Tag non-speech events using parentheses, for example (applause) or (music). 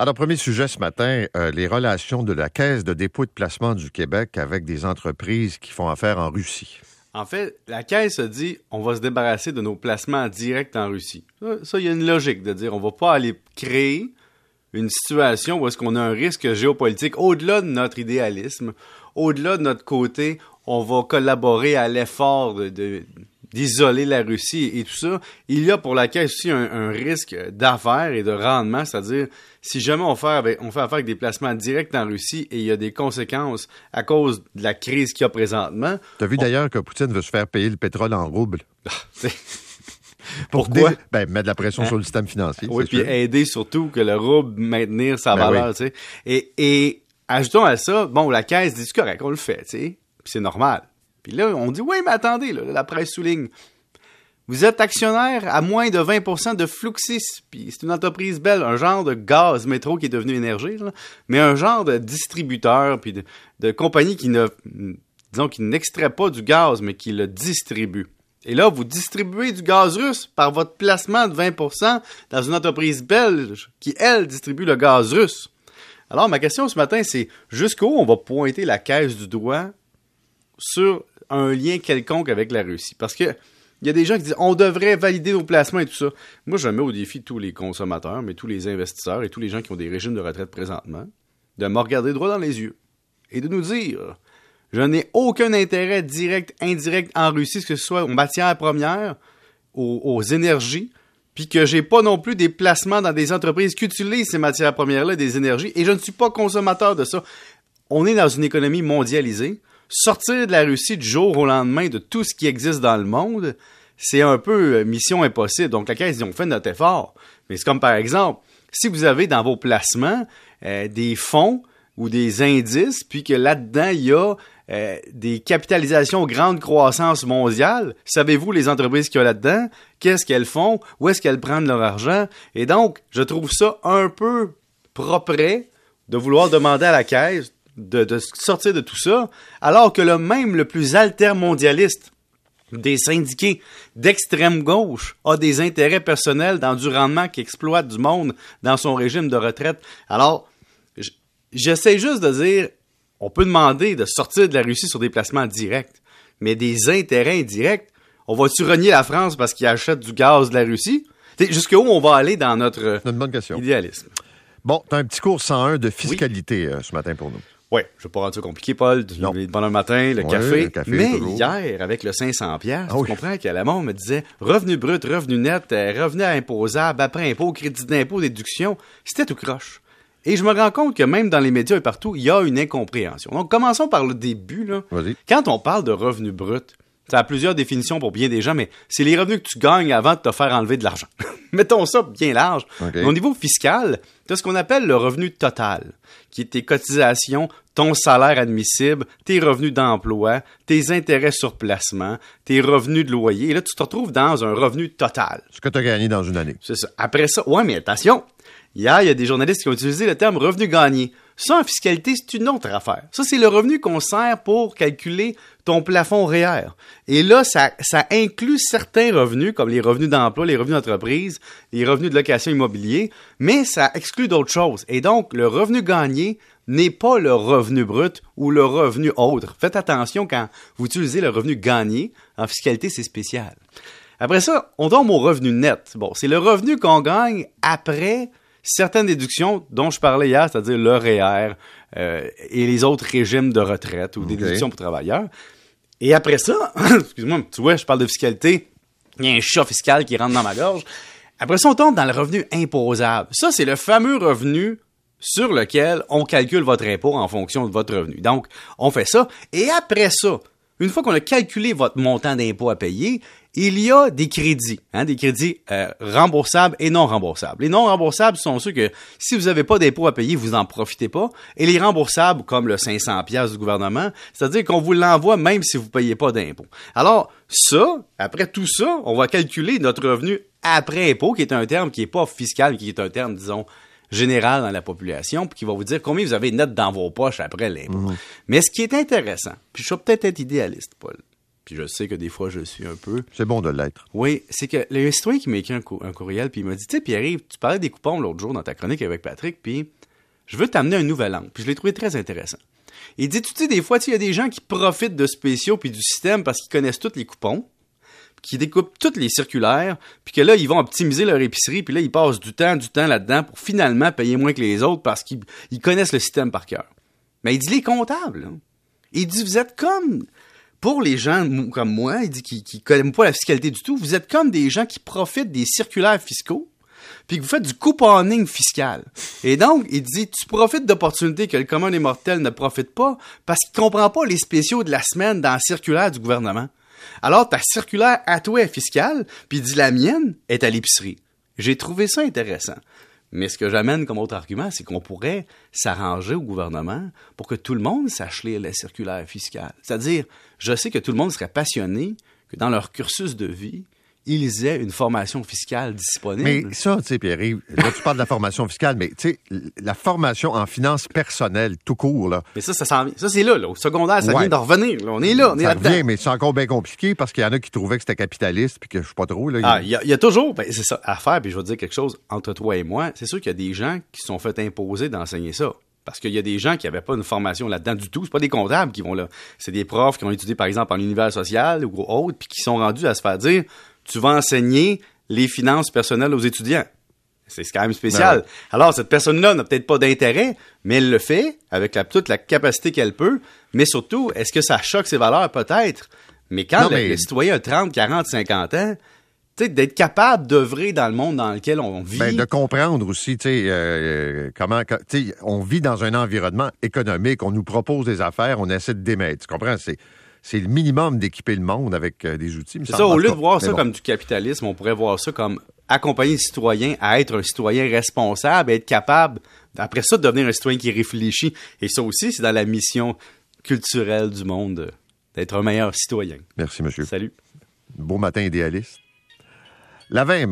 Alors, premier sujet ce matin, euh, les relations de la Caisse de dépôt de placement du Québec avec des entreprises qui font affaire en Russie. En fait, la Caisse a dit on va se débarrasser de nos placements directs en Russie. Ça, il y a une logique de dire on va pas aller créer une situation où est-ce qu'on a un risque géopolitique au-delà de notre idéalisme, au-delà de notre côté, on va collaborer à l'effort de, d'isoler la Russie et tout ça, il y a pour la Caisse aussi un, risque d'affaires et de rendement, c'est-à-dire si jamais on fait, avec, on fait affaire avec des placements directs en Russie et il y a des conséquences à cause de la crise qu'il y a présentement. Tu as vu d'ailleurs que Poutine veut se faire payer le pétrole en rouble. (laughs) (laughs) Pourquoi? ben, mettre de la pression sur le système financier. Oui, puis aider surtout que le rouble maintenir sa ben valeur, tu sais. Et, et ajoutons à ça, bon, la caisse dit, correct, on le fait, tu sais. c'est normal. Puis là, on dit, oui, mais attendez, la presse souligne. Vous êtes actionnaire à moins de 20% de Fluxis, puis c'est une entreprise belle, un genre de gaz métro qui est devenu énergie, mais un genre de distributeur, puis de, compagnie qui ne, n'extrait pas du gaz, mais qui le distribue. Et là, vous distribuez du gaz russe par votre placement de 20% dans une entreprise belge qui, elle, distribue le gaz russe. Alors, ma question ce matin, c'est jusqu'où on va pointer la caisse du doigt sur un lien quelconque avec la Russie? Parce que il y a des gens qui disent on devrait valider nos placements et tout ça. Moi, je mets au défi tous les consommateurs, mais tous les investisseurs et tous les gens qui ont des régimes de retraite présentement, de me regarder droit dans les yeux et de nous dire je n'ai aucun intérêt direct, indirect en Russie, que ce soit aux matières premières, aux, aux énergies, puis que j'ai pas non plus des placements dans des entreprises qui utilisent ces matières premières-là, des énergies, et je ne suis pas consommateur de ça. On est dans une économie mondialisée. Sortir de la Russie du jour au lendemain de tout ce qui existe dans le monde, c'est un peu euh, mission impossible. Donc la Caisse dit on fait notre effort. Mais c'est comme par exemple, si vous avez dans vos placements euh, des fonds ou des indices, puis que là-dedans, il y a euh, des capitalisations grande croissance mondiale. Savez-vous les entreprises qu'il y a là-dedans? Qu'est-ce qu'elles font? Où est-ce qu'elles prennent leur argent? Et donc, je trouve ça un peu propre de vouloir demander à la caisse de, de sortir de tout ça, alors que le même le plus altermondialiste des syndiqués d'extrême gauche a des intérêts personnels dans du rendement qui exploite du monde dans son régime de retraite. Alors, j'essaie juste de dire, on peut demander de sortir de la Russie sur des placements directs, mais des intérêts indirects, on va-tu renier la France parce qu'il achète du gaz de la Russie? Jusqu'où on va aller dans notre idéalisme? Bon, tu as un petit cours 101 de fiscalité euh, ce matin pour nous. Oui, je ne vais pas rendre ça compliqué, Paul. Pendant le matin, le, café. Mais hier, avec le 500 pièces, ah tu comprends qu'à la mort, me disait revenu brut, revenu net, euh, revenu imposable, après impôt, crédit d'impôt, déduction. C'était tout croche. Et je me rends compte que même dans les médias et partout, il y a une incompréhension. Donc, commençons par le début. Là. Quand on parle de revenu brut, ça a plusieurs définitions pour bien des gens, mais c'est les revenus que tu gagnes avant de te faire enlever de l'argent. (laughs) Mettons ça bien large. Au niveau fiscal, tu as ce qu'on appelle le revenu total, qui est tes cotisations, ton salaire admissible, tes revenus d'emploi, tes intérêts sur placement, tes revenus de loyer. Et là, tu te retrouves dans un revenu total. Ce que tu as gagné dans une année. C'est ça. Après ça, ouais, mais attention, Hier, il y a des journalistes qui ont utilisé le terme revenu gagné. Ça, en fiscalité, c'est une autre affaire. Ça, c'est le revenu qu'on sert pour calculer ton plafond réel. Et là, ça, ça inclut certains revenus, comme les revenus d'emploi, les revenus d'entreprise, les revenus de location immobilier, mais ça exclut d'autres choses. Et donc, le revenu gagné n'est pas le revenu brut ou le revenu autre. Faites attention quand vous utilisez le revenu gagné. En fiscalité, c'est spécial. Après ça, on tombe au revenu net. Bon, c'est le revenu qu'on gagne après certaines déductions dont je parlais hier, c'est-à-dire le REER euh, et les autres régimes de retraite ou des déductions pour travailleurs. Et après ça, (coughs) excuse-moi, tu vois, je parle de fiscalité, il y a un chat fiscal qui rentre dans ma gorge. Après ça, on tombe dans le revenu imposable. Ça, c'est le fameux revenu sur lequel on calcule votre impôt en fonction de votre revenu. Donc, on fait ça. Et après ça, une fois qu'on a calculé votre montant d'impôt à payer, il y a des crédits, hein, des crédits euh, remboursables et non remboursables. Les non remboursables sont ceux que si vous n'avez pas d'impôt à payer, vous n'en profitez pas. Et les remboursables, comme le 500 pièces du gouvernement, c'est-à-dire qu'on vous l'envoie même si vous ne payez pas d'impôt. Alors ça, après tout ça, on va calculer notre revenu après impôt, qui est un terme qui n'est pas fiscal, qui est un terme, disons, général dans la population, puis qui va vous dire combien vous avez net dans vos poches après l'impôt. Mhm. Mais ce qui est intéressant, puis je vais peut-être être idéaliste, Paul, puis je sais que des fois je suis un peu. C'est bon de l'être. Oui, c'est que le citoyen qui m'a écrit un, courriel, puis il m'a dit, tu sais, Pierre, tu parlais des coupons l'autre jour dans ta chronique avec Patrick, puis je veux t'amener un nouvel angle. Puis je l'ai trouvé très intéressant. Il dit, tu sais, des fois, il y a des gens qui profitent de spéciaux puis du système parce qu'ils connaissent tous les coupons, qui découpent toutes les circulaires, puis que là, ils vont optimiser leur épicerie, puis là, ils passent du temps, du temps là-dedans pour finalement payer moins que les autres parce qu'ils connaissent le système par cœur. Mais il dit les comptables. Il dit, vous êtes comme, pour les gens comme moi, il dit qui, qui connaissent pas la fiscalité du tout, vous êtes comme des gens qui profitent des circulaires fiscaux puis que vous faites du couponing fiscal. Et donc, il dit, tu profites d'opportunités que le commun des mortels ne profite pas parce qu'il comprend pas les spéciaux de la semaine dans la circulaire du gouvernement. Alors, ta circulaire à toi est fiscale, puis dit, la mienne est à l'épicerie. J'ai trouvé ça intéressant. Mais ce que j'amène comme autre argument, c'est qu'on pourrait s'arranger au gouvernement pour que tout le monde sache lire la circulaire fiscale. C'est-à-dire, je sais que tout le monde serait passionné que dans leur cursus de vie, ils aient une formation fiscale disponible. Mais ça, tu sais, Pierre, là, tu parles de la formation fiscale, mais tu sais, la formation en finances personnelles, tout court, là. Mais ça, ça, ça c'est là, là, au secondaire, ça vient de revenir. On est là, on est là revient, mais c'est encore bien compliqué parce qu'il y en a qui trouvaient que c'était capitaliste, puis que je suis pas trop, là. Ah, il y, a toujours, ben, c'est ça, à faire, puis je vais te dire quelque chose entre toi et moi. C'est sûr qu'il y a des gens qui se sont fait imposer d'enseigner ça. Parce qu'il y a des gens qui n'avaient pas une formation là-dedans du tout. C'est pas des comptables qui vont là. C'est des profs qui ont étudié, par exemple, en univers social ou autre, puis qui sont rendus à se faire dire tu vas enseigner les finances personnelles aux étudiants. C'est quand même spécial. Ben Alors, cette personne-là n'a peut-être pas d'intérêt, mais elle le fait avec la, toute la capacité qu'elle peut. Mais surtout, est-ce que ça choque ses valeurs? Peut-être. Mais quand le, citoyen a 30, 40, 50 ans, d'être capable d'œuvrer dans le monde dans lequel on vit. Ben, de comprendre aussi, tu sais, euh, comment, tu on vit dans un environnement économique, on nous propose des affaires, on essaie de démettre. Tu comprends? C'est, c'est le minimum d'équiper le monde avec euh, des outils. C'est ça, au lieu de voir ça comme du capitalisme, on pourrait voir ça comme accompagner le citoyen à être un citoyen responsable, être capable, après ça, de devenir un citoyen qui réfléchit. Et ça aussi, c'est dans la mission culturelle du monde d'être un meilleur citoyen. Merci, monsieur. Salut. Beau matin idéaliste. La 20,